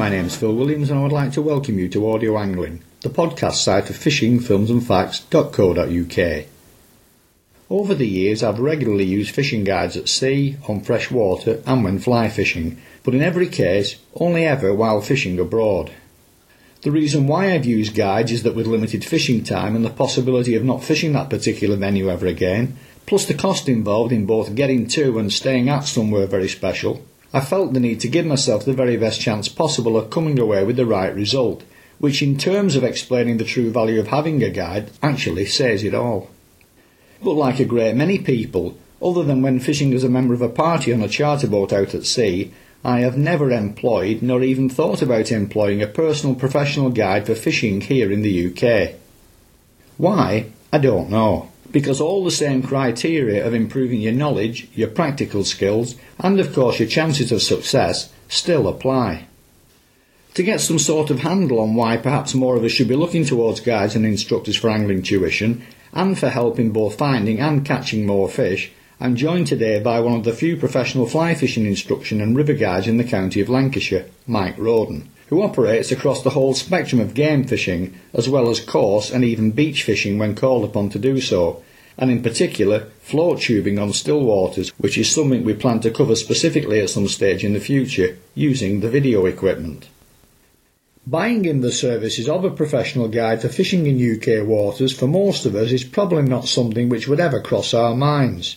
My name is Phil Williams and I would like to welcome you to Audio Angling, the podcast site for fishing, films and facts.co.uk. Over the years I've regularly used fishing guides at sea, on fresh water and when fly fishing, but in every case only ever while fishing abroad. The reason why I've used guides is that with limited fishing time and the possibility of not fishing that particular venue ever again, plus the cost involved in both getting to and staying at somewhere very special, I felt the need to give myself the very best chance possible of coming away with the right result, which in terms of explaining the true value of having a guide actually says it all. But like a great many people, other than when fishing as a member of a party on a charter boat out at sea, I have never employed nor even thought about employing a personal professional guide for fishing here in the UK. Why? I don't know. Because all the same criteria of improving your knowledge, your practical skills, and of course your chances of success still apply. To get some sort of handle on why perhaps more of us should be looking towards guides and instructors for angling tuition, and for help in both finding and catching more fish, I'm joined today by one of the few professional fly fishing instruction and river guides in the county of Lancashire, Mike Roden, who operates across the whole spectrum of game fishing, as well as coarse and even beach fishing when called upon to do so, and in particular float tubing on still waters, which is something we plan to cover specifically at some stage in the future using the video equipment. Buying in the services of a professional guide for fishing in UK waters for most of us is probably not something which would ever cross our minds.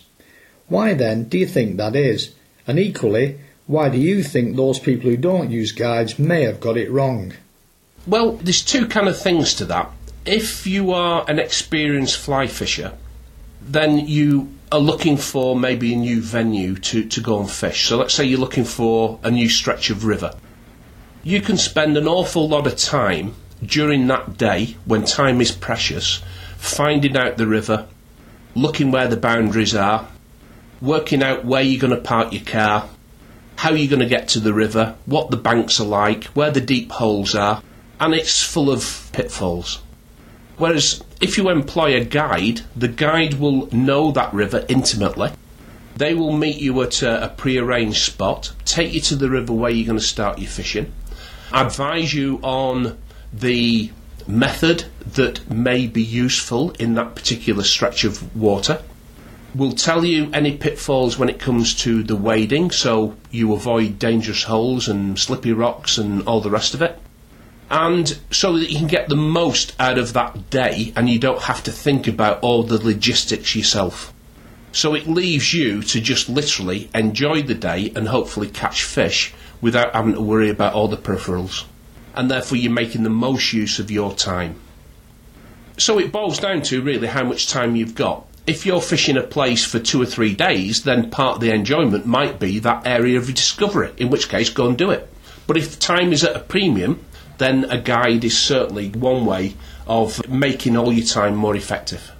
Why then do you think that is? And equally, why do you think those people who don't use guides may have got it wrong? Well, there's two kind of things to that. If you are an experienced fly fisher, then you are looking for maybe a new venue to, to go and fish. So let's say you're looking for a new stretch of river. You can spend an awful lot of time during that day, when time is precious, finding out the river, looking where the boundaries are, working out where you're going to park your car, how you're going to get to the river, what the banks are like, where the deep holes are, and it's full of pitfalls. Whereas if you employ a guide, the guide will know that river intimately. They will meet you at a, a pre-arranged spot, take you to the river where you're going to start your fishing, advise you on the method that may be useful in that particular stretch of water, We'll tell you any pitfalls when it comes to the wading, so you avoid dangerous holes and slippy rocks and all the rest of it. And so that you can get the most out of that day and you don't have to think about all the logistics yourself. So it leaves you to just literally enjoy the day and hopefully catch fish without having to worry about all the peripherals. And therefore, you're making the most use of your time. So it boils down to really how much time you've got if you're fishing a place for two or three days, then part of the enjoyment might be that area of discovery, in which case go and do it. But if time is at a premium, then a guide is certainly one way of making all your time more effective.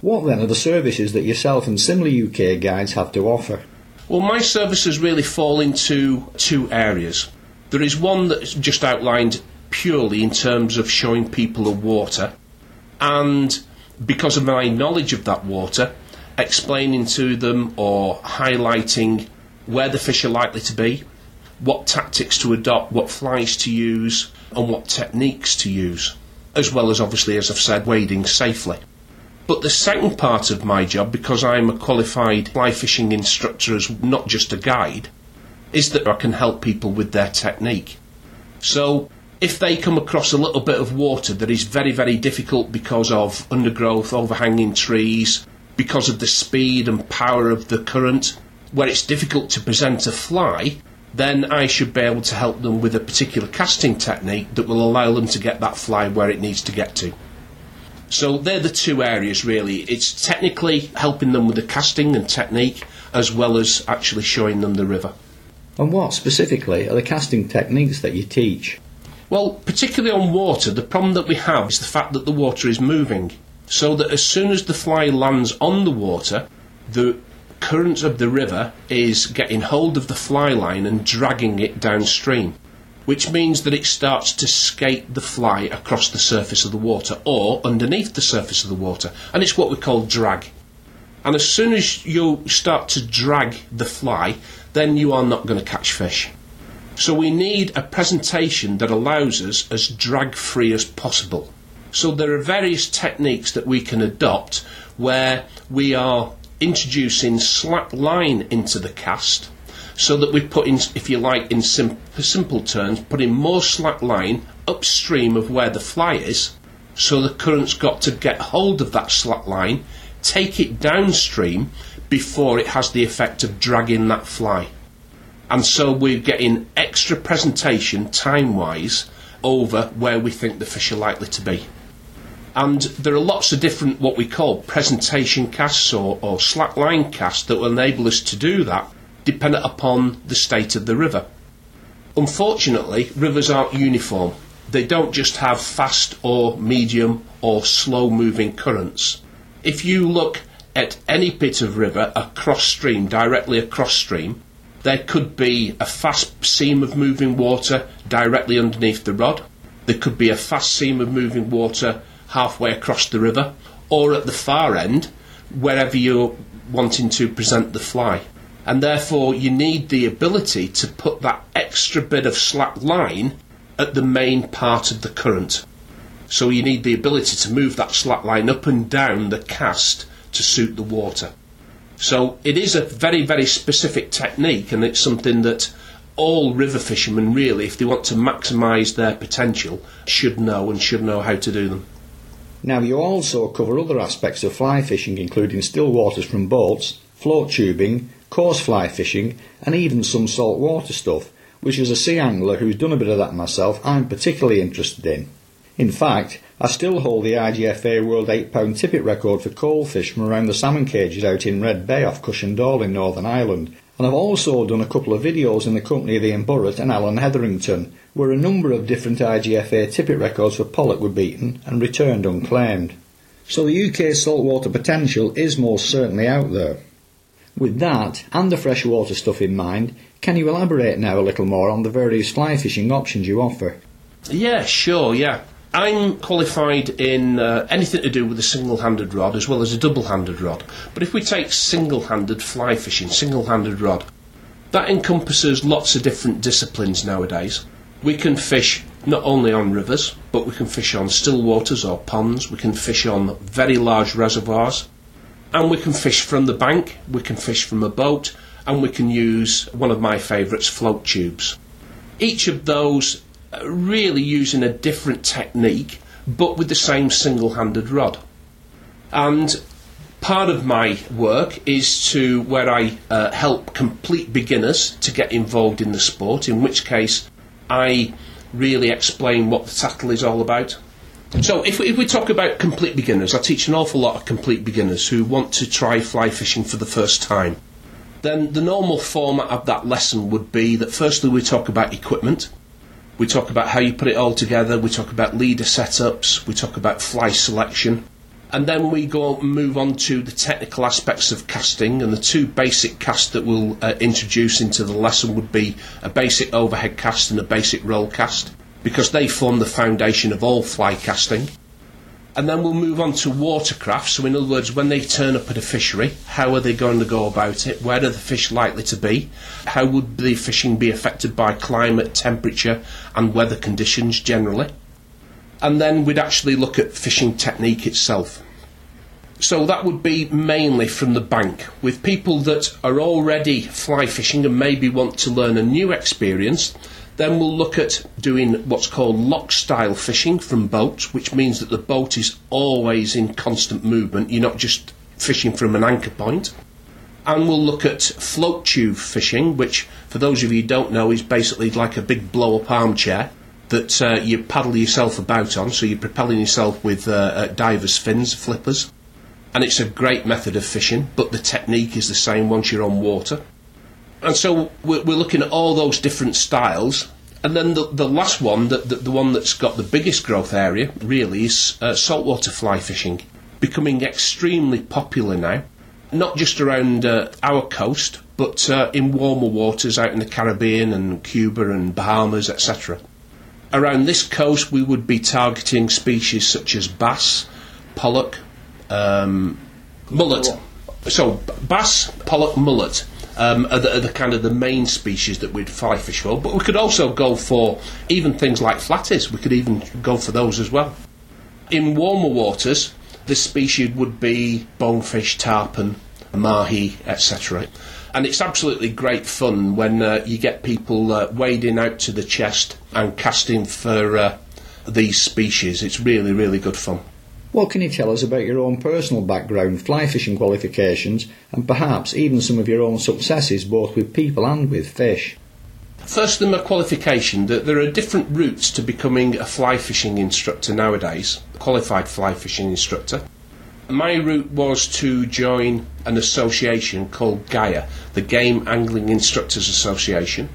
What then are the services that yourself and similar UK guides have to offer? Well, my services really fall into two areas. There is one that's just outlined purely in terms of showing people the water, and because of my knowledge of that water, explaining to them or highlighting where the fish are likely to be, what tactics to adopt, what flies to use, and what techniques to use, as well as obviously, as I've said, wading safely. But the second part of my job, because I'm a qualified fly fishing instructor as not just a guide, is that I can help people with their technique. So if they come across a little bit of water that is very, very difficult because of undergrowth, overhanging trees, because of the speed and power of the current, where it's difficult to present a fly, then I should be able to help them with a particular casting technique that will allow them to get that fly where it needs to get to. So they're the two areas really. It's technically helping them with the casting and technique as well as actually showing them the river. And what specifically are the casting techniques that you teach? Well, particularly on water, the problem that we have is the fact that the water is moving. So that as soon as the fly lands on the water, the current of the river is getting hold of the fly line and dragging it downstream, which means that it starts to skate the fly across the surface of the water or underneath the surface of the water, and it's what we call drag. And as soon as you start to drag the fly, then you are not going to catch fish. So we need a presentation that allows us as drag free as possible. So there are various techniques that we can adopt where we are introducing slack line into the cast so that we put in, if you like, in sim- simple terms, putting more slack line upstream of where the fly is so the current's got to get hold of that slack line, take it downstream before it has the effect of dragging that fly. And so we're getting extra presentation time wise over where we think the fish are likely to be. And there are lots of different what we call presentation casts or, or slackline casts that will enable us to do that dependent upon the state of the river. Unfortunately, rivers aren't uniform. They don't just have fast or medium or slow moving currents. If you look at any bit of river across stream, directly across stream, there could be a fast seam of moving water directly underneath the rod. There could be a fast seam of moving water halfway across the river, or at the far end, wherever you're wanting to present the fly. And therefore, you need the ability to put that extra bit of slack line at the main part of the current. So you need the ability to move that slack line up and down the cast to suit the water. So it is a very, very specific technique, and it's something that all river fishermen really, if they want to maximise their potential, should know and should know how to do them. Now, you also cover other aspects of fly fishing, including still waters from boats, float tubing, coarse fly fishing, and even some saltwater stuff, which as a sea angler who's done a bit of that myself, I'm particularly interested in. In fact, I still hold the IGFA World 8 pound tippet record for coalfish from around the salmon cages out in Red Bay off Cushendall in Northern Ireland, and I've also done a couple of videos in the company of Ian Burrett and Alan Hetherington, where a number of different IGFA tippet records for pollock were beaten and returned unclaimed. So the UK saltwater potential is most certainly out there. With that and the freshwater stuff in mind, can you elaborate now a little more on the various fly fishing options you offer? Yeah, sure, yeah. I'm qualified in uh, anything to do with a single handed rod as well as a double handed rod. But if we take single handed fly fishing, single handed rod, that encompasses lots of different disciplines nowadays. We can fish not only on rivers, but we can fish on still waters or ponds, we can fish on very large reservoirs, and we can fish from the bank, we can fish from a boat, and we can use one of my favourites, float tubes. Each of those really using a different technique but with the same single handed rod. And part of my work is to where I uh, help complete beginners to get involved in the sport, in which case I really explain what the tackle is all about. So, if if we talk about complete beginners, I teach an awful lot of complete beginners who want to try fly fishing for the first time. Then the normal format of that lesson would be that firstly we talk about equipment, we talk about how you put it all together. We talk about leader setups. We talk about fly selection. And then we go move on to the technical aspects of casting. And the two basic casts that we'll uh, introduce into the lesson would be a basic overhead cast and a basic roll cast, because they form the foundation of all fly casting and then we'll move on to watercraft. So, in other words, when they turn up at a fishery, how are they going to go about it? Where are the fish likely to be? How would the fishing be affected by climate, temperature, and weather conditions generally? And then we'd actually look at fishing technique itself. So that would be mainly from the bank, with people that are already fly fishing and maybe want to learn a new experience then we'll look at doing what's called loch style fishing from boats, which means that the boat is always in constant movement. You're not just fishing from an anchor point. And we'll look at float tube fishing, which, for those of you who don't know, is basically like a big blow up armchair that uh, you paddle yourself about on. So you're propelling yourself with uh, uh, divers' fins, flippers. And it's a great method of fishing, but the technique is the same once you're on water and so we're, we're, looking at all those different styles. And then the, the last one, the, the, the one that's got the biggest growth area, really, is uh, saltwater fly fishing, becoming extremely popular now, not just around uh, our coast, but uh, in warmer waters out in the Caribbean and Cuba and Bahamas, etc. Around this coast, we would be targeting species such as bass, pollock, um, mullet. So, bass, pollock, mullet um, are, the, are the kind of the main species that we'd fly fish for. But we could also go for even things like flatties. We could even go for those as well. In warmer waters, this species would be bonefish, tarpon, mahi, etc. And it's absolutely great fun when uh, you get people uh, wading out to the chest and casting for uh, these species. It's really, really good fun. What can you tell us about your own personal background, fly fishing qualifications, and perhaps even some of your own successes both with people and with fish? Firstly, my qualification that there are different routes to becoming a fly fishing instructor nowadays, a qualified fly fishing instructor. My route was to join an association called GAIA, the Game Angling Instructors Association,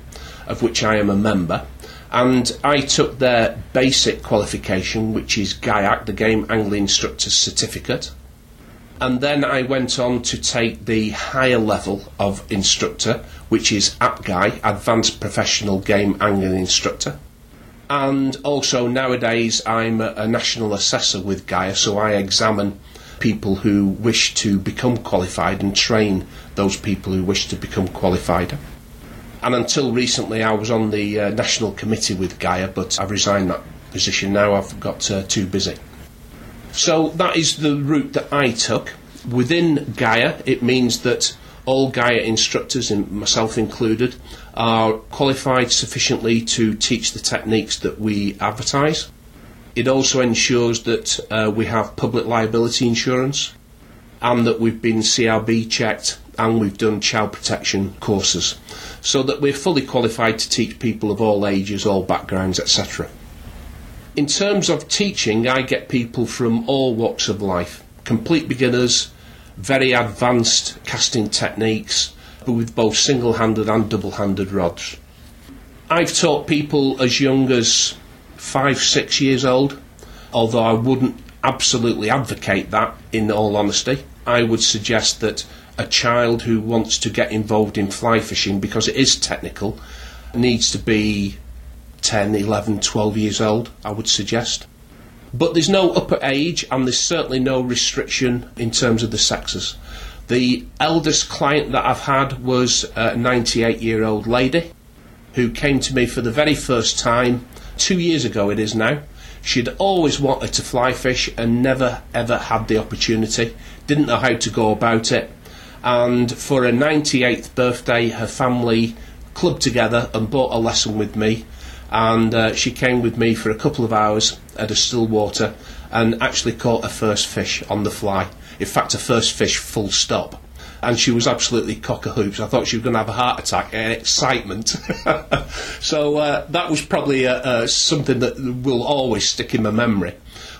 of which I am a member and I took their basic qualification, which is GAIAC, the Game Angling Instructor's Certificate, and then I went on to take the higher level of instructor, which is APGAI, Advanced Professional Game Angling Instructor. And also nowadays I'm a national assessor with GAIA, so I examine people who wish to become qualified and train those people who wish to become qualified and until recently I was on the uh, national committee with GAIA, but I've resigned that position now. I've got uh, too busy. So that is the route that I took. Within GAIA, it means that all GAIA instructors, myself included, are qualified sufficiently to teach the techniques that we advertise. It also ensures that uh, we have public liability insurance and that we've been CRB checked and we've done child protection courses so that we're fully qualified to teach people of all ages, all backgrounds, etc. In terms of teaching, I get people from all walks of life complete beginners, very advanced casting techniques, but with both single handed and double handed rods. I've taught people as young as five, six years old, although I wouldn't absolutely advocate that in all honesty. I would suggest that a child who wants to get involved in fly fishing because it is technical needs to be 10, 11, 12 years old, I would suggest. But there's no upper age and there's certainly no restriction in terms of the sexes. The eldest client that I've had was a 98 year old lady who came to me for the very first time two years ago, it is now. She'd always wanted to fly fish and never ever had the opportunity, didn't know how to go about it and for her 98th birthday, her family clubbed together and bought a lesson with me. And uh, she came with me for a couple of hours at a still water and actually caught her first fish on the fly. In fact, her first fish full stop. And she was absolutely cock a hoops. I thought she was going to have a heart attack in excitement. so uh, that was probably uh, uh, something that will always stick in my memory.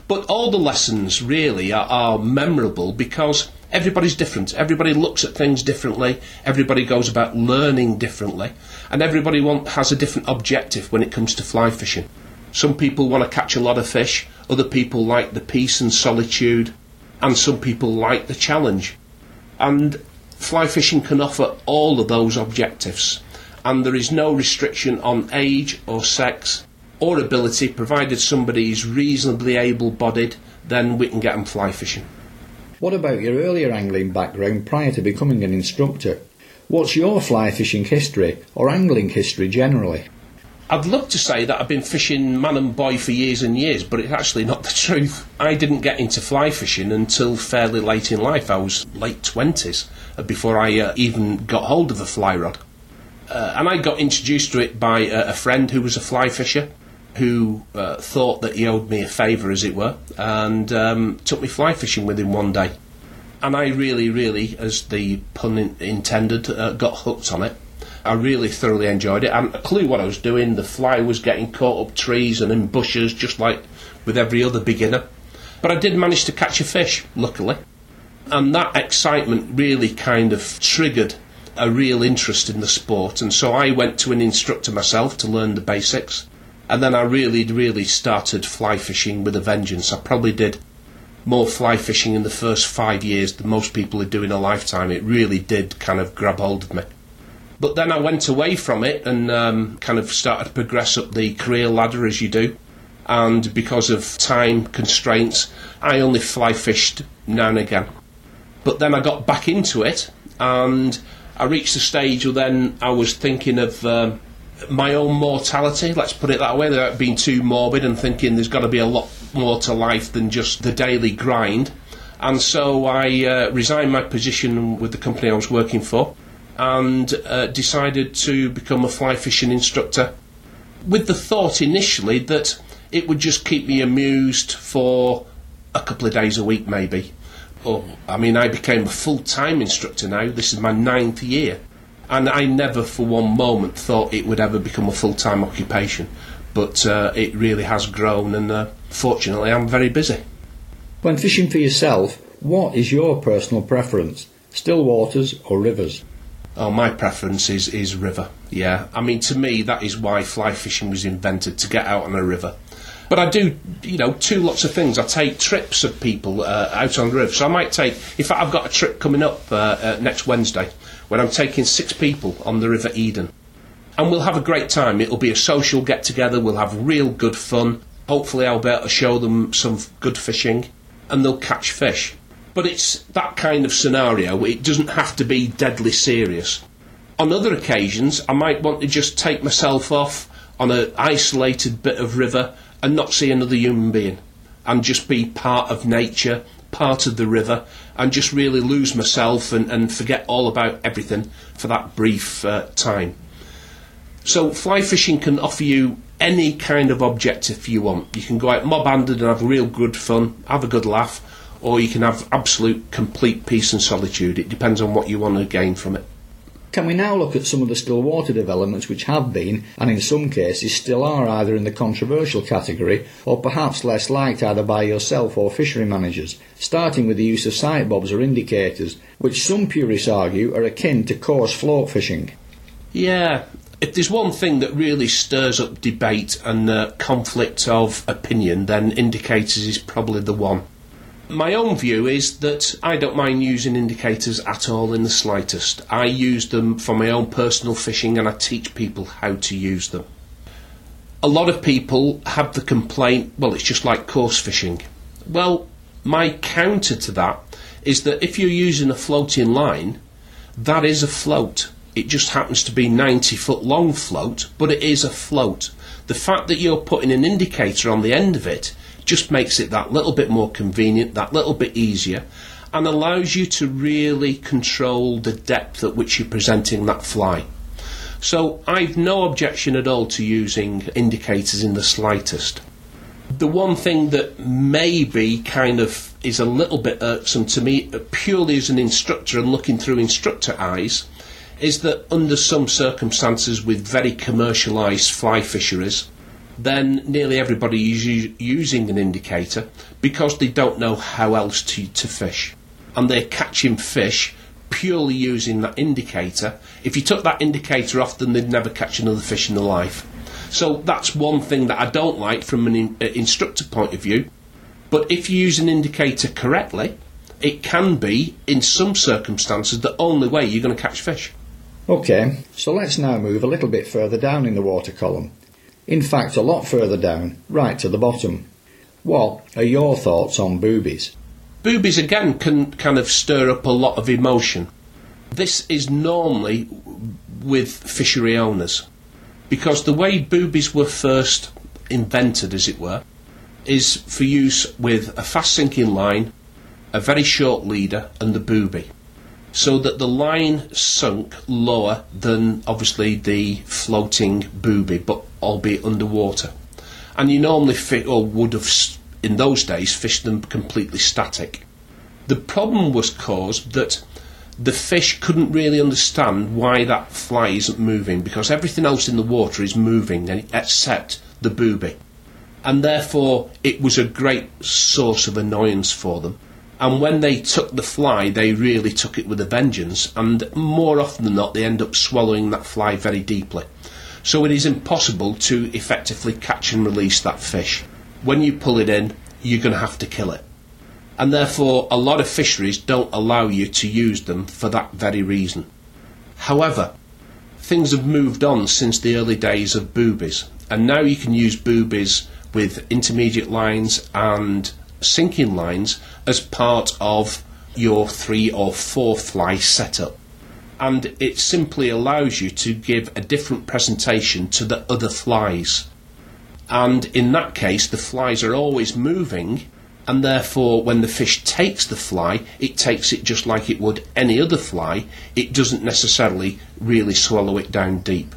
But all the lessons really are, are memorable because everybody's different. Everybody looks at things differently. Everybody goes about learning differently. And everybody want, has a different objective when it comes to fly fishing. Some people want to catch a lot of fish. Other people like the peace and solitude. And some people like the challenge. And fly fishing can offer all of those objectives. And there is no restriction on age or sex or ability, provided somebody is reasonably able bodied, then we can get them fly fishing. What about your earlier angling background prior to becoming an instructor? What's your fly fishing history, or angling history generally? I'd love to say that I've been fishing man and boy for years and years, but it's actually not the truth. I didn't get into fly fishing until fairly late in life. I was late 20s uh, before I uh, even got hold of a fly rod. Uh, and I got introduced to it by uh, a friend who was a fly fisher who uh, thought that he owed me a favour, as it were, and um, took me fly fishing with him one day. And I really, really, as the pun in- intended, uh, got hooked on it. I really thoroughly enjoyed it. I hadn't a clue what I was doing. The fly was getting caught up trees and in bushes, just like with every other beginner. But I did manage to catch a fish, luckily. And that excitement really kind of triggered a real interest in the sport. And so I went to an instructor myself to learn the basics. And then I really, really started fly fishing with a vengeance. I probably did more fly fishing in the first five years than most people would do in a lifetime. It really did kind of grab hold of me. But then I went away from it and um, kind of started to progress up the career ladder as you do. And because of time constraints, I only fly fished now and again. But then I got back into it and I reached the stage where then I was thinking of um, my own mortality, let's put it that way, without being too morbid and thinking there's got to be a lot more to life than just the daily grind. And so I uh, resigned my position with the company I was working for and uh, decided to become a fly fishing instructor with the thought initially that it would just keep me amused for a couple of days a week, maybe. I mean, I became a full time instructor now. This is my ninth year. And I never for one moment thought it would ever become a full time occupation. But uh, it really has grown, and uh, fortunately, I'm very busy. When fishing for yourself, what is your personal preference? Still waters or rivers? Oh, my preference is, is river. Yeah, I mean, to me, that is why fly fishing was invented to get out on a river. But I do, you know, two lots of things. I take trips of people uh, out on the river. So I might take, in fact, I've got a trip coming up uh, uh, next Wednesday when I'm taking six people on the River Eden. And we'll have a great time. It'll be a social get together. We'll have real good fun. Hopefully, I'll be able to show them some good fishing and they'll catch fish. But it's that kind of scenario. It doesn't have to be deadly serious. On other occasions, I might want to just take myself off on an isolated bit of river and not see another human being and just be part of nature, part of the river, and just really lose myself and, and forget all about everything for that brief uh, time. So, fly fishing can offer you any kind of objective you want. You can go out mob handed and have real good fun, have a good laugh, or you can have absolute complete peace and solitude. It depends on what you want to gain from it. Can we now look at some of the still water developments which have been, and in some cases still are, either in the controversial category or perhaps less liked either by yourself or fishery managers, starting with the use of sight bobs or indicators, which some purists argue are akin to coarse float fishing? Yeah, if there's one thing that really stirs up debate and uh, conflict of opinion, then indicators is probably the one. My own view is that I don't mind using indicators at all in the slightest. I use them for my own personal fishing and I teach people how to use them. A lot of people have the complaint, well, it's just like coarse fishing. Well, my counter to that is that if you're using a floating line, that is a float. It just happens to be 90 foot long float, but it is a float. The fact that you're putting an indicator on the end of it just makes it that little bit more convenient, that little bit easier, and allows you to really control the depth at which you're presenting that fly. So I've no objection at all to using indicators in the slightest. The one thing that maybe kind of is a little bit irksome to me, uh, purely as an instructor and looking through instructor eyes, is that under some circumstances with very commercialised fly fisheries, then nearly everybody is using an indicator because they don't know how else to, to fish. And they're catching fish purely using that indicator. If you took that indicator off, then they'd never catch another fish in their life. So that's one thing that I don't like from an in, uh, instructor point of view. But if you use an indicator correctly, it can be, in some circumstances, the only way you're going to catch fish. Okay, so let's now move a little bit further down in the water column in fact a lot further down, right to the bottom. What are your thoughts on boobies? Boobies again can kind of stir up a lot of emotion. This is normally with fishery owners because the way boobies were first invented, as it were, is for use with a fast sinking line, a very short leader, and the booby so that the line sunk lower than obviously the floating booby, but albeit underwater. And you normally fit, or would have in those days, fished them completely static. The problem was caused that the fish couldn't really understand why that fly isn't moving because everything else in the water is moving except the booby. And therefore, it was a great source of annoyance for them. And when they took the fly, they really took it with a vengeance, and more often than not, they end up swallowing that fly very deeply. So it is impossible to effectively catch and release that fish. When you pull it in, you're going to have to kill it. And therefore, a lot of fisheries don't allow you to use them for that very reason. However, things have moved on since the early days of boobies, and now you can use boobies with intermediate lines and sinking lines as part of your three or four fly setup. And it simply allows you to give a different presentation to the other flies. And in that case, the flies are always moving, and therefore, when the fish takes the fly, it takes it just like it would any other fly. It doesn't necessarily really swallow it down deep.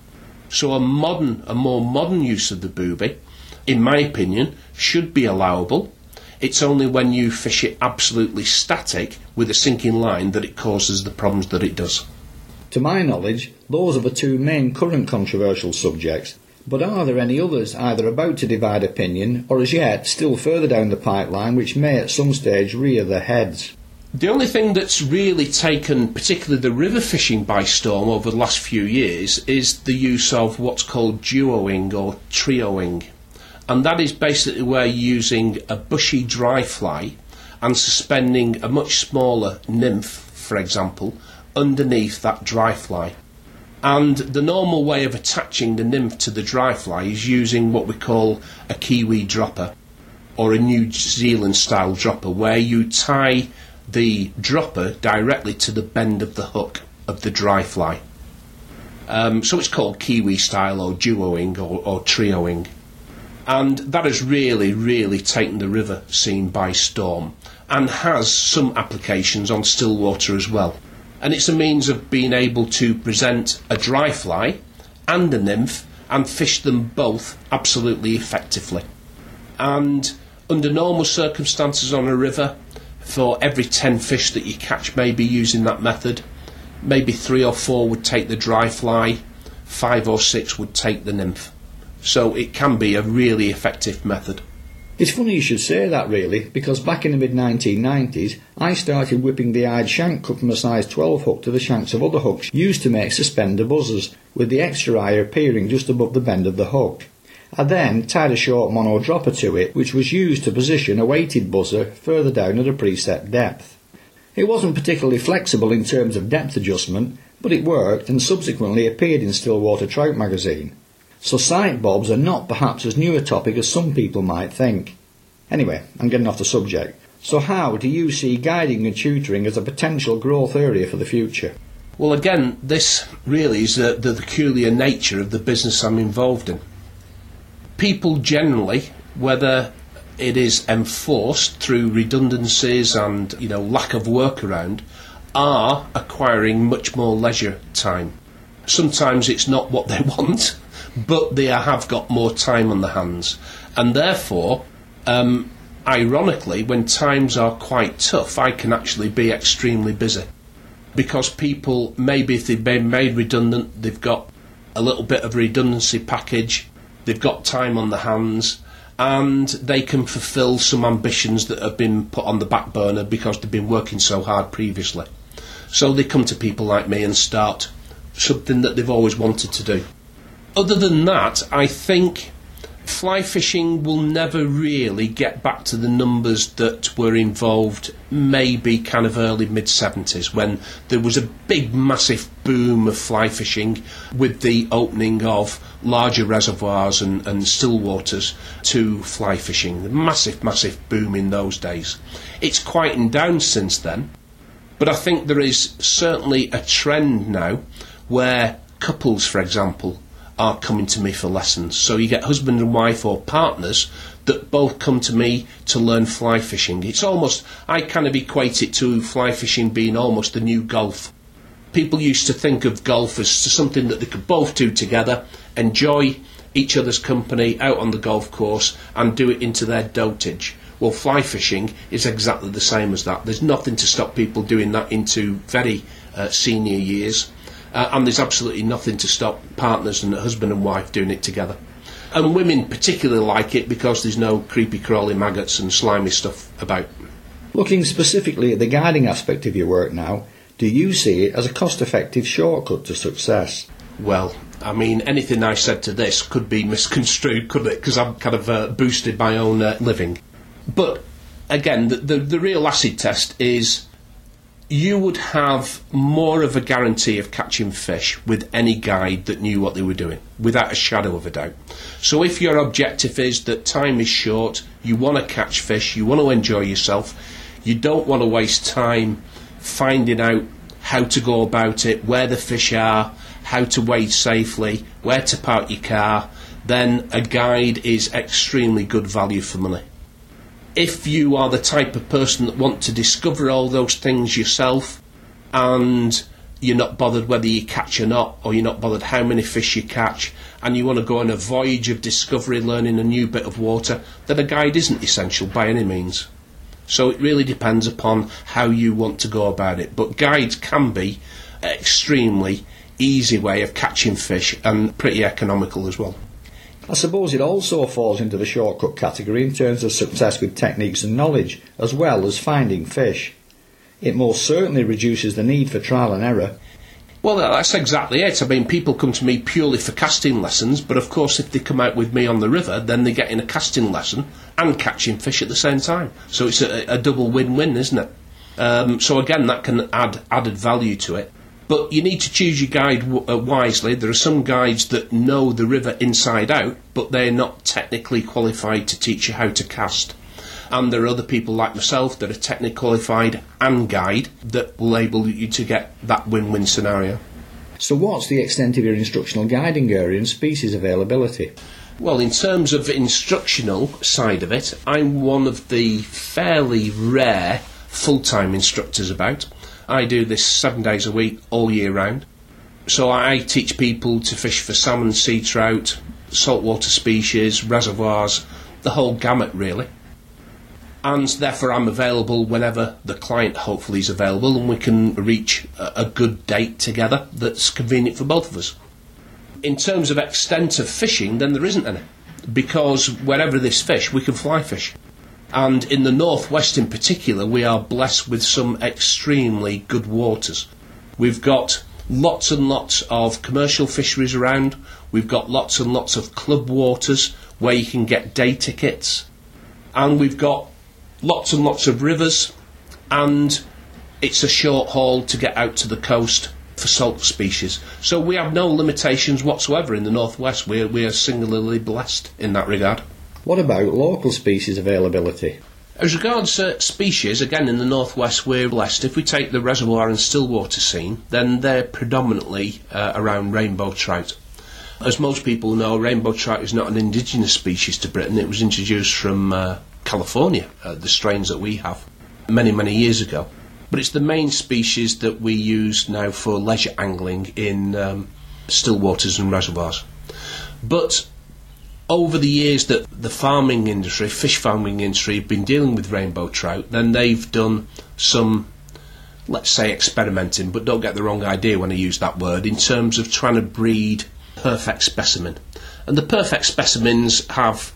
So, a modern, a more modern use of the booby, in my opinion, should be allowable. It's only when you fish it absolutely static with a sinking line that it causes the problems that it does. To my knowledge, those are the two main current controversial subjects. But are there any others either about to divide opinion or as yet still further down the pipeline which may at some stage rear their heads? The only thing that's really taken, particularly the river fishing by storm over the last few years, is the use of what's called duoing or trioing. And that is basically where you're using a bushy dry fly and suspending a much smaller nymph, for example, underneath that dry fly. And the normal way of attaching the nymph to the dry fly is using what we call a Kiwi dropper or a New Zealand style dropper, where you tie the dropper directly to the bend of the hook of the dry fly. Um, so it's called Kiwi style or duoing or, or trioing. And that has really, really taken the river scene by storm and has some applications on still water as well and it's a means of being able to present a dry fly and a nymph and fish them both absolutely effectively. And under normal circumstances on a river, for every 10 fish that you catch, maybe using that method, maybe three or four would take the dry fly, five or six would take the nymph. So it can be a really effective method. It's funny you should say that, really, because back in the mid 1990s, I started whipping the eyed shank cut from a size 12 hook to the shanks of other hooks used to make suspender buzzers, with the extra eye appearing just above the bend of the hook. I then tied a short mono dropper to it, which was used to position a weighted buzzer further down at a preset depth. It wasn't particularly flexible in terms of depth adjustment, but it worked and subsequently appeared in Stillwater Trout magazine so sight bobs are not perhaps as new a topic as some people might think. Anyway, I'm getting off the subject. So how do you see guiding and tutoring as a potential growth area for the future? Well, again, this really is the, the peculiar nature of the business I'm involved in. People generally, whether it is enforced through redundancies and you know lack of work around, are acquiring much more leisure time. Sometimes it's not what they want, but they have got more time on the hands. And therefore, um, ironically, when times are quite tough, I can actually be extremely busy. Because people, maybe if they've been made redundant, they've got a little bit of redundancy package, they've got time on the hands, and they can fulfil some ambitions that have been put on the back burner because they've been working so hard previously. So they come to people like me and start something that they've always wanted to do other than that, I think fly fishing will never really get back to the numbers that were involved maybe kind of early mid 70s when there was a big massive boom of fly fishing with the opening of larger reservoirs and, and still waters to fly fishing. Massive, massive boom in those days. It's quietened down since then, but I think there is certainly a trend now where couples, for example, are coming to me for lessons. So you get husband and wife or partners that both come to me to learn fly fishing. It's almost, I kind of equate it to fly fishing being almost the new golf. People used to think of golf as something that they could both do together, enjoy each other's company out on the golf course, and do it into their dotage. Well, fly fishing is exactly the same as that. There's nothing to stop people doing that into very uh, senior years uh, and there's absolutely nothing to stop partners and husband and wife doing it together. And women particularly like it because there's no creepy crawly maggots and slimy stuff about. Looking specifically at the guiding aspect of your work now, do you see it as a cost effective shortcut to success? Well, I mean, anything I said to this could be misconstrued, couldn't it? Because I'm kind of uh, boosted my own uh, living. But again, the, the, the real acid test is you would have more of a guarantee of catching fish with any guide that knew what they were doing, without a shadow of a doubt. So if your objective is that time is short, you want to catch fish, you want to enjoy yourself, you don't want to waste time finding out how to go about it, where the fish are, how to wade safely, where to park your car, then a guide is extremely good value for money. If you are the type of person that want to discover all those things yourself and you're not bothered whether you catch or not, or you're not bothered how many fish you catch, and you want to go on a voyage of discovery, learning a new bit of water, then a guide isn't essential by any means. So it really depends upon how you want to go about it. But guides can be an extremely easy way of catching fish and pretty economical as well. I suppose it also falls into the shortcut category in terms of success with techniques and knowledge, as well as finding fish. It most certainly reduces the need for trial and error. Well, that's exactly it. I mean, people come to me purely for casting lessons, but of course, if they come out with me on the river, then they're getting a casting lesson and catching fish at the same time. So it's a, a double win win, isn't it? Um, so again, that can add added value to it. But you need to choose your guide w- uh, wisely. There are some guides that know the river inside out, but they're not technically qualified to teach you how to cast. And there are other people like myself that are technically qualified and guide that will enable you to get that win-win scenario. So, what's the extent of your instructional guiding area and species availability? Well, in terms of instructional side of it, I'm one of the fairly rare full-time instructors about. I do this seven days a week, all year round. So I teach people to fish for salmon, sea trout, saltwater species, reservoirs, the whole gamut really. And therefore, I'm available whenever the client hopefully is available, and we can reach a, good date together that's convenient for both of us. In terms of extent of fishing, then there isn't any, because wherever this fish, we can fly fish. And in the northwest in particular, we are blessed with some extremely good waters. We've got lots and lots of commercial fisheries around. We've got lots and lots of club waters where you can get day tickets. And we've got lots and lots of rivers. And it's a short haul to get out to the coast for salt species. So we have no limitations whatsoever in the northwest. We're, we are singularly blessed in that regard. What about local species availability? As regards uh, species, again in the northwest we're blessed. If we take the reservoir and stillwater scene, then they're predominantly uh, around rainbow trout. As most people know, rainbow trout is not an indigenous species to Britain. It was introduced from uh, California, uh, the strains that we have, many, many years ago. But it's the main species that we use now for leisure angling in um, still waters and reservoirs. But over the years that the farming industry, fish farming industry, have been dealing with rainbow trout, then they've done some, let's say, experimenting, but don't get the wrong idea when I use that word, in terms of trying to breed perfect specimen. And the perfect specimens have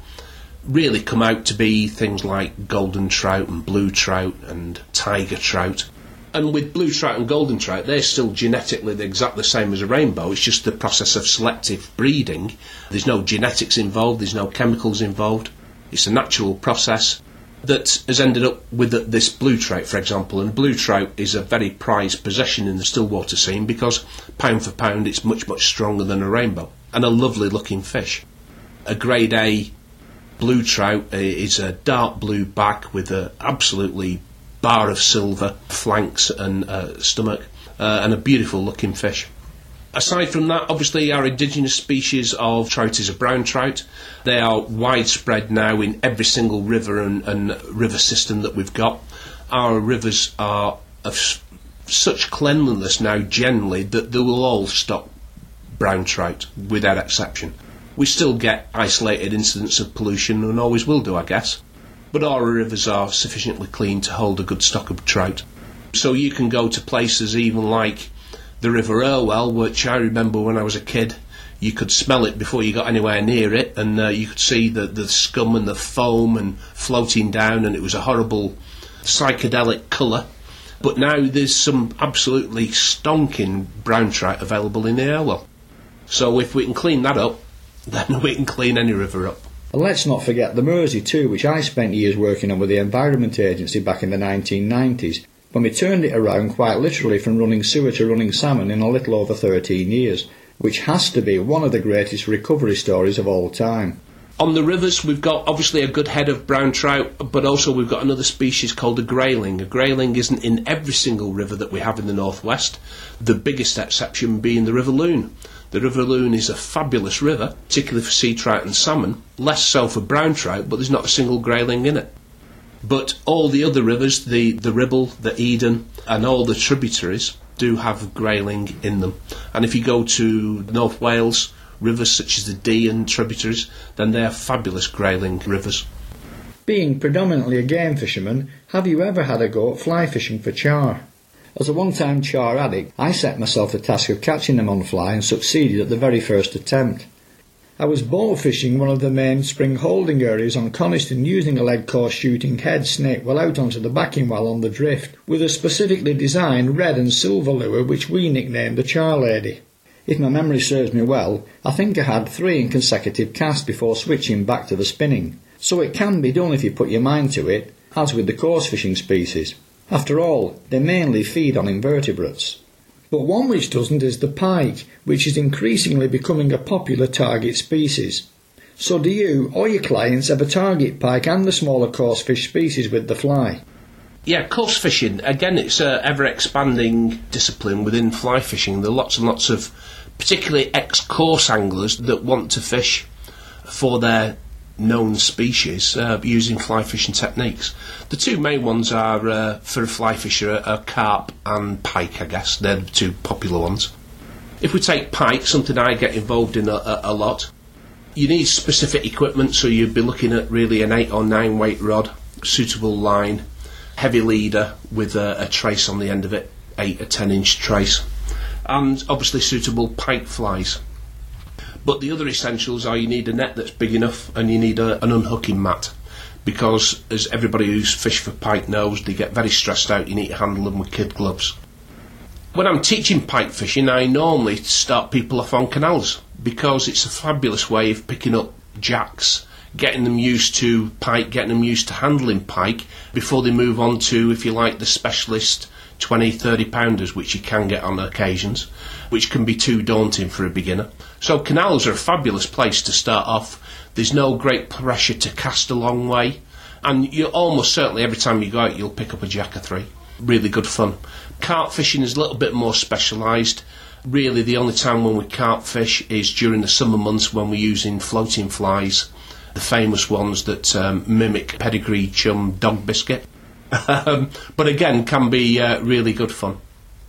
really come out to be things like golden trout and blue trout and tiger trout. And with blue trout and golden trout, they're still genetically the exact the same as a rainbow. It's just the process of selective breeding. There's no genetics involved. There's no chemicals involved. It's a natural process that has ended up with this blue trout, for example. And blue trout is a very prized possession in the stillwater scene because pound for pound, it's much much stronger than a rainbow and a lovely looking fish. A grade A blue trout eh, is a dark blue back with an absolutely bar of silver flanks and uh, stomach, uh, and a beautiful looking fish. Aside from that, obviously, our indigenous species of trout is a brown trout. They are widespread now in every single river and, and river system that we've got. Our rivers are of such cleanliness now, generally, that they will all stock brown trout without exception. We still get isolated incidents of pollution and always will do, I guess. But our rivers are sufficiently clean to hold a good stock of trout. So you can go to places even like the River Irwell, which I remember when I was a kid. You could smell it before you got anywhere near it, and uh, you could see the, the scum and the foam and floating down, and it was a horrible psychedelic colour. But now there's some absolutely stonking brown trout available in the Irwell. So if we can clean that up, then we can clean any river up. And let's not forget the Mersey too, which I spent years working on with the Environment Agency back in the 1990s, when we turned it around quite literally from running sewer to running salmon in a little over 13 years, which has to be one of the greatest recovery stories of all time. On the rivers, we've got obviously a good head of brown trout, but also we've got another species called a grayling. A grayling isn't in every single river that we have in the northwest, the biggest exception being the River Lune. The River Lune is a fabulous river, particularly for sea trout and salmon, less so for brown trout, but there's not a single grayling in it. But all the other rivers, the, the Ribble, the Eden, and all the tributaries, do have grayling in them. And if you go to North Wales, rivers such as the Dee and tributaries, then they are fabulous grayling rivers. Being predominantly a game fisherman, have you ever had a go at fly fishing for char? As a one-time char addict, I set myself the task of catching them on fly and succeeded at the very first attempt. I was bow fishing one of the main spring holding areas on Coniston using a lead core shooting head snake well out onto the backing well on the drift with a specifically designed red and silver lure which we nicknamed the Char Lady. If my memory serves me well, I think I had three in consecutive casts before switching back to the spinning. So it can be done if you put your mind to it, as with the coarse fishing species. After all, they mainly feed on invertebrates. But one which doesn't is the pike, which is increasingly becoming a popular target species. So do you or your clients ever target pike and the smaller coarse fish species with the fly? Yeah, coarse fishing. Again, it's an ever expanding discipline within fly fishing. There are lots and lots of particularly ex coarse anglers that want to fish for their known species uh, using fly fishing techniques. The two main ones are uh, for a fly fisher are carp and pike, I guess. They're the two popular ones. If we take pike, something I get involved in a, a, a lot, you need specific equipment, so you'd be looking at really an 8 or 9 weight rod, suitable line, heavy leader with a, a trace on the end of it, 8 or 10 inch trace and obviously suitable pike flies. But the other essentials are you need a net that's big enough and you need a, an unhooking mat because, as everybody who's fished for pike knows, they get very stressed out. You need to handle them with kid gloves. When I'm teaching pike fishing, I normally start people off on canals because it's a fabulous way of picking up jacks, getting them used to pike, getting them used to handling pike before they move on to, if you like, the specialist 20, 30 pounders, which you can get on occasions, which can be too daunting for a beginner. So canals are a fabulous place to start off. There's no great pressure to cast a long way, and you almost certainly every time you go out you'll pick up a jack of three. Really good fun. Carp fishing is a little bit more specialised. Really, the only time when we carp fish is during the summer months when we're using floating flies, the famous ones that um, mimic pedigree chum dog biscuit um, but again, can be uh, really good fun.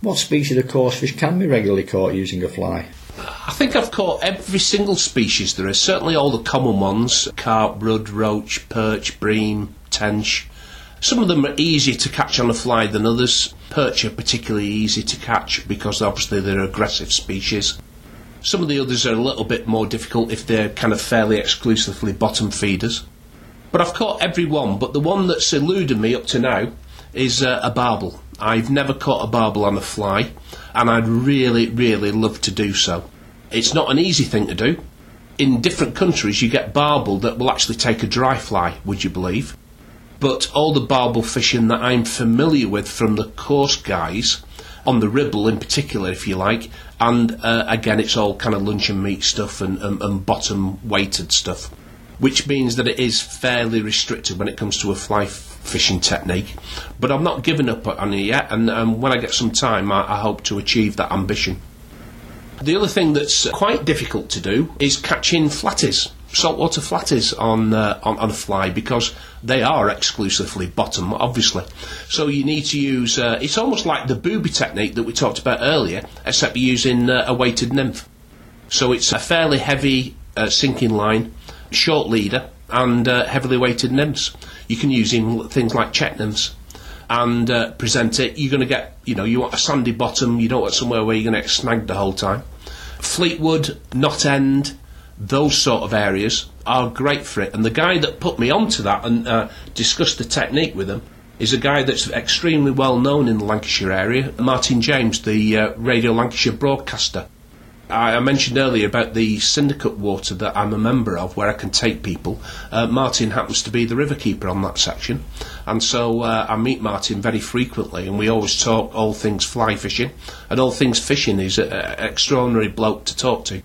What species of coarse fish can be regularly caught using a fly? I think I've caught every single species there is. Certainly all the common ones carp, rudd, roach, perch, bream, tench. Some of them are easier to catch on a fly than others. Perch are particularly easy to catch because obviously they're aggressive species. Some of the others are a little bit more difficult if they're kind of fairly exclusively bottom feeders. But I've caught every one, but the one that's eluded me up to now is uh, a barbel. I've never caught a barbel on a fly, and I'd really, really love to do so. It's not an easy thing to do. In different countries, you get barbel that will actually take a dry fly, would you believe? But all the barbel fishing that I'm familiar with from the coarse guys, on the Ribble in particular, if you like, and uh, again, it's all kind of luncheon meat stuff and, and, and bottom weighted stuff which means that it is fairly restricted when it comes to a fly fishing technique. But I'm not giving up on it yet, and um, when I get some time, I, I hope to achieve that ambition. The other thing that's quite difficult to do is catching flatties, saltwater flatties on, uh, on, on a fly because they are exclusively bottom, obviously. So you need to use. Uh, it's almost like the booby technique that we talked about earlier, except using uh, a weighted nymph. So it's a fairly heavy uh, sinking line short leader, and uh, heavily weighted nymphs. You can use in things like Czech nymphs and uh, present it. You're going to get, you know, you want a sandy bottom, you don't want somewhere where you're going to get snagged the whole time. Fleetwood, Knott End, those sort of areas are great for it. And the guy that put me onto that and uh, discussed the technique with him is a guy that's extremely well known in the Lancashire area, Martin James, the uh, Radio Lancashire broadcaster. I mentioned earlier about the syndicate water that I'm a member of, where I can take people. Uh, Martin happens to be the river keeper on that section, and so uh, I meet Martin very frequently, and we always talk all things fly fishing and all things fishing. He's an extraordinary bloke to talk to.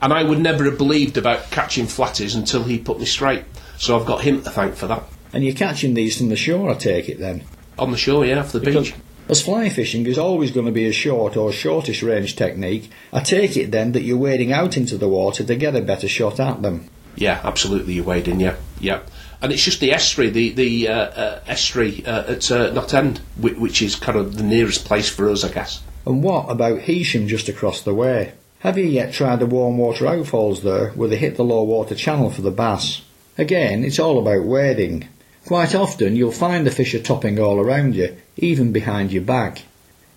And I would never have believed about catching flatties until he put me straight. So I've got him to thank for that. And you're catching these from the shore, I take it then? On the shore, yeah, off the Because beach. As fly fishing is always going to be a short or shortish range technique, I take it then that you're wading out into the water to get a better shot at them. Yeah, absolutely, you wade in, yeah, yeah. And it's just the estuary, the the uh, uh, estuary uh, at uh, Knott End, which, which is kind of the nearest place for us, I guess. And what about Heysham just across the way? Have you yet tried the warm water outfalls there where they hit the low water channel for the bass? Again, it's all about wading. Quite often you'll find the fish are topping all around you, even behind your back.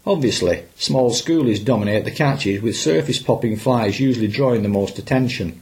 Obviously, small schoolies dominate the catches with surface popping flies usually drawing the most attention.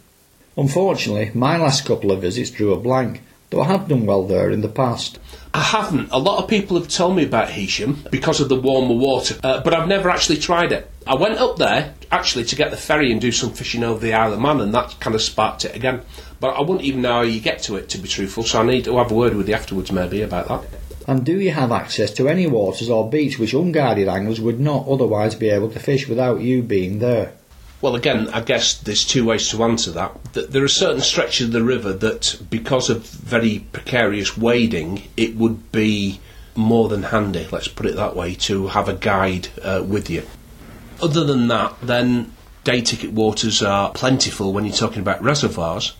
Unfortunately, my last couple of visits drew a blank, though I have done well there in the past. I haven't. A lot of people have told me about Heysham because of the warmer water, uh, but I've never actually tried it. I went up there actually to get the ferry and do some fishing over the Isle of Man, and that kind of sparked it again. But I wouldn't even know how you get to it, to be truthful. So I need to have a word with you afterwards, maybe about that. And do you have access to any waters or beach which unguided anglers would not otherwise be able to fish without you being there? Well, again, I guess there's two ways to answer that. There are certain stretches of the river that, because of very precarious wading, it would be more than handy, let's put it that way, to have a guide uh, with you. Other than that, then day ticket waters are plentiful when you're talking about reservoirs.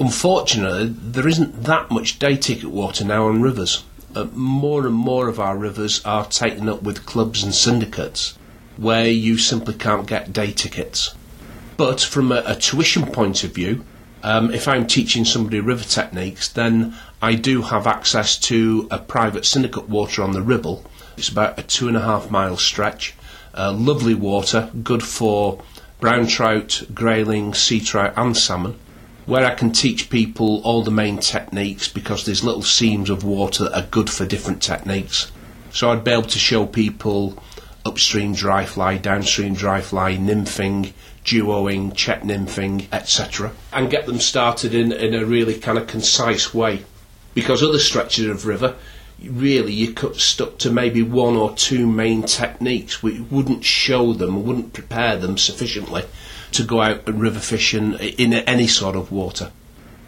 Unfortunately, there isn't that much day ticket water now on rivers. Uh, more and more of our rivers are taken up with clubs and syndicates where you simply can't get day tickets. But from a, a tuition point of view, um, if I'm teaching somebody river techniques, then I do have access to a private syndicate water on the Ribble. It's about a two and a half mile stretch. Uh, lovely water, good for brown trout, grayling, sea trout, and salmon. Where I can teach people all the main techniques because there's little seams of water that are good for different techniques. So I'd be able to show people upstream dry fly, downstream dry fly, nymphing, duoing, Czech nymphing, etc. And get them started in, in a really kind of concise way. Because other stretches of river, really you cut stuck to maybe one or two main techniques which wouldn't show them, wouldn't prepare them sufficiently to go out and river fishing in any sort of water.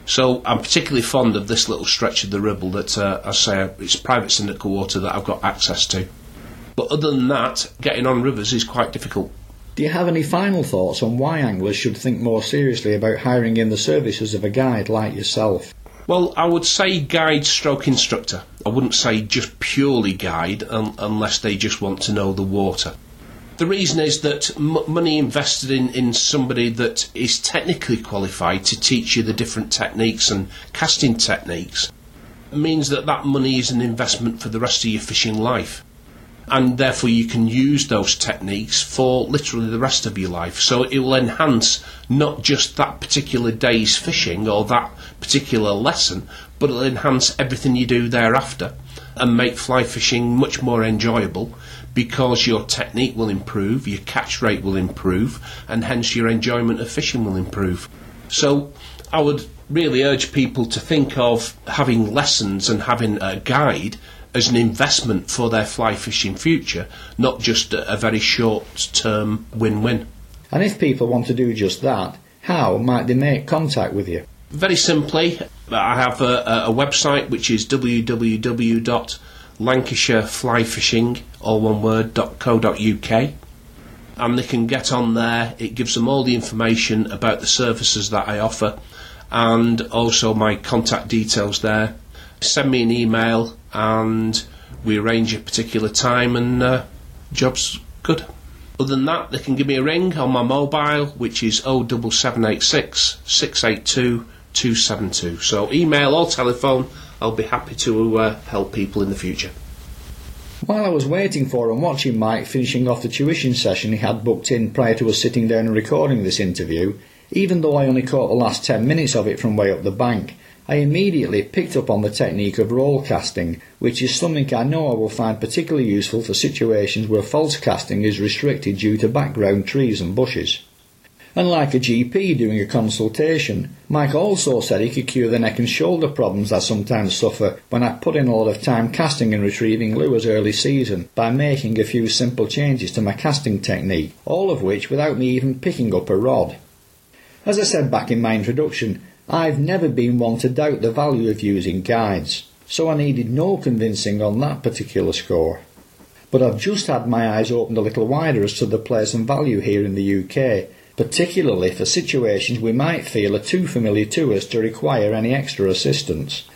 So I'm particularly fond of this little stretch of the Ribble that uh, I say it's private syndicate water that I've got access to. But other than that, getting on rivers is quite difficult. Do you have any final thoughts on why anglers should think more seriously about hiring in the services of a guide like yourself? Well, I would say guide stroke instructor. I wouldn't say just purely guide un- unless they just want to know the water. The reason is that m- money invested in, in somebody that is technically qualified to teach you the different techniques and casting techniques means that that money is an investment for the rest of your fishing life. And therefore, you can use those techniques for literally the rest of your life. So it will enhance not just that particular day's fishing or that particular lesson, but it'll enhance everything you do thereafter and make fly fishing much more enjoyable because your technique will improve, your catch rate will improve, and hence your enjoyment of fishing will improve. So I would really urge people to think of having lessons and having a guide as an investment for their fly fishing future, not just a, very short term win win. And if people want to do just that, how might they make contact with you? Very simply, I have a, a- website which is www.lancashireflyfishing, all one word, .co.uk. And they can get on there. It gives them all the information about the services that I offer and also my contact details there. Send me an email and we arrange a particular time and uh, job's good. Other than that, they can give me a ring on my mobile, which is 07786 682 272. So email or telephone, I'll be happy to uh, help people in the future. While I was waiting for and watching Mike finishing off the tuition session he had booked in prior to us sitting down and recording this interview, even though I only caught the last 10 minutes of it from way up the bank, I immediately picked up on the technique of roll casting, which is something I know I will find particularly useful for situations where false casting is restricted due to background trees and bushes. Unlike a GP doing a consultation, Mike also said he could cure the neck and shoulder problems I sometimes suffer when I put in a lot of time casting and retrieving lures early season by making a few simple changes to my casting technique, all of which without me even picking up a rod. As I said back in my introduction, I've never been one to doubt the value of using guides, so I needed no convincing on that particular score. But I've just had my eyes opened a little wider as to the place and value here in the UK, particularly for situations we might feel are too familiar to us to require any extra assistance.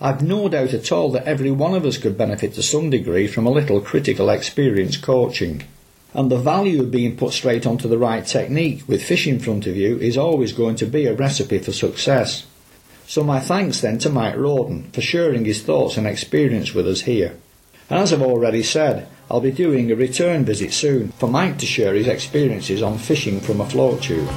I've no doubt at all that every one of us could benefit to some degree from a little critical experience coaching. And the value of being put straight onto the right technique with fish in front of you is always going to be a recipe for success. So my thanks then to Mike Roden for sharing his thoughts and experience with us here. And as I've already said, I'll be doing a return visit soon for Mike to share his experiences on fishing from a float tube.